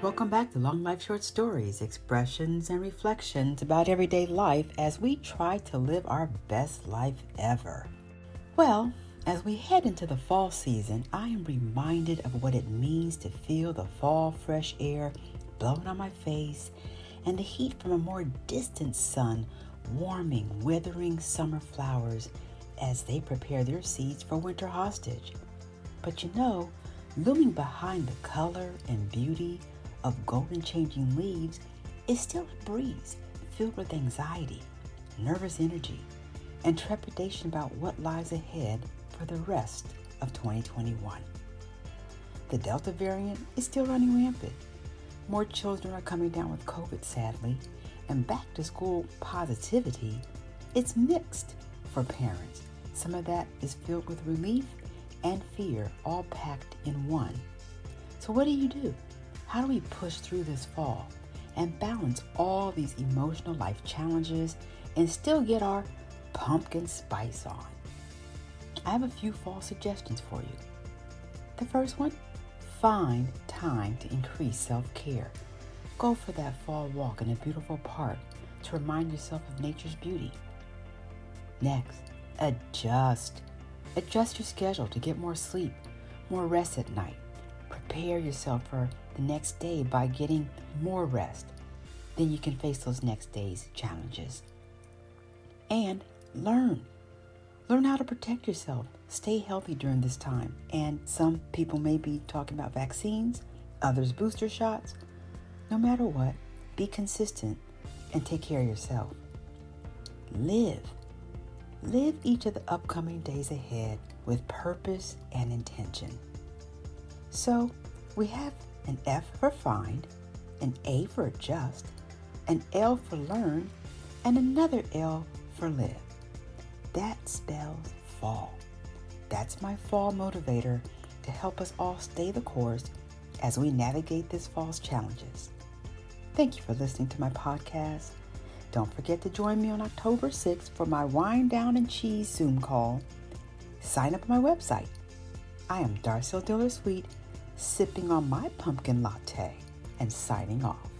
Welcome back to Long Life Short Stories, expressions and reflections about everyday life as we try to live our best life ever. Well, as we head into the fall season, I am reminded of what it means to feel the fall fresh air blowing on my face and the heat from a more distant sun warming withering summer flowers as they prepare their seeds for winter hostage. But you know, looming behind the color and beauty of golden changing leaves is still a breeze filled with anxiety, nervous energy, and trepidation about what lies ahead for the rest of 2021. The Delta variant is still running rampant. More children are coming down with COVID, sadly, and back to school positivity, it's mixed for parents. Some of that is filled with relief and fear, all packed in one. So, what do you do? How do we push through this fall and balance all these emotional life challenges and still get our pumpkin spice on? I have a few fall suggestions for you. The first one find time to increase self care. Go for that fall walk in a beautiful park to remind yourself of nature's beauty. Next, adjust. Adjust your schedule to get more sleep, more rest at night. Prepare yourself for the next day by getting more rest. Then you can face those next day's challenges. And learn. Learn how to protect yourself. Stay healthy during this time. And some people may be talking about vaccines, others booster shots. No matter what, be consistent and take care of yourself. Live. Live each of the upcoming days ahead with purpose and intention. So, we have an F for find, an A for adjust, an L for learn, and another L for live. That spells fall. That's my fall motivator to help us all stay the course as we navigate this fall's challenges. Thank you for listening to my podcast. Don't forget to join me on October 6th for my Wine Down and Cheese Zoom call. Sign up on my website. I am Darcel Diller Sweet, sipping on my pumpkin latte and signing off.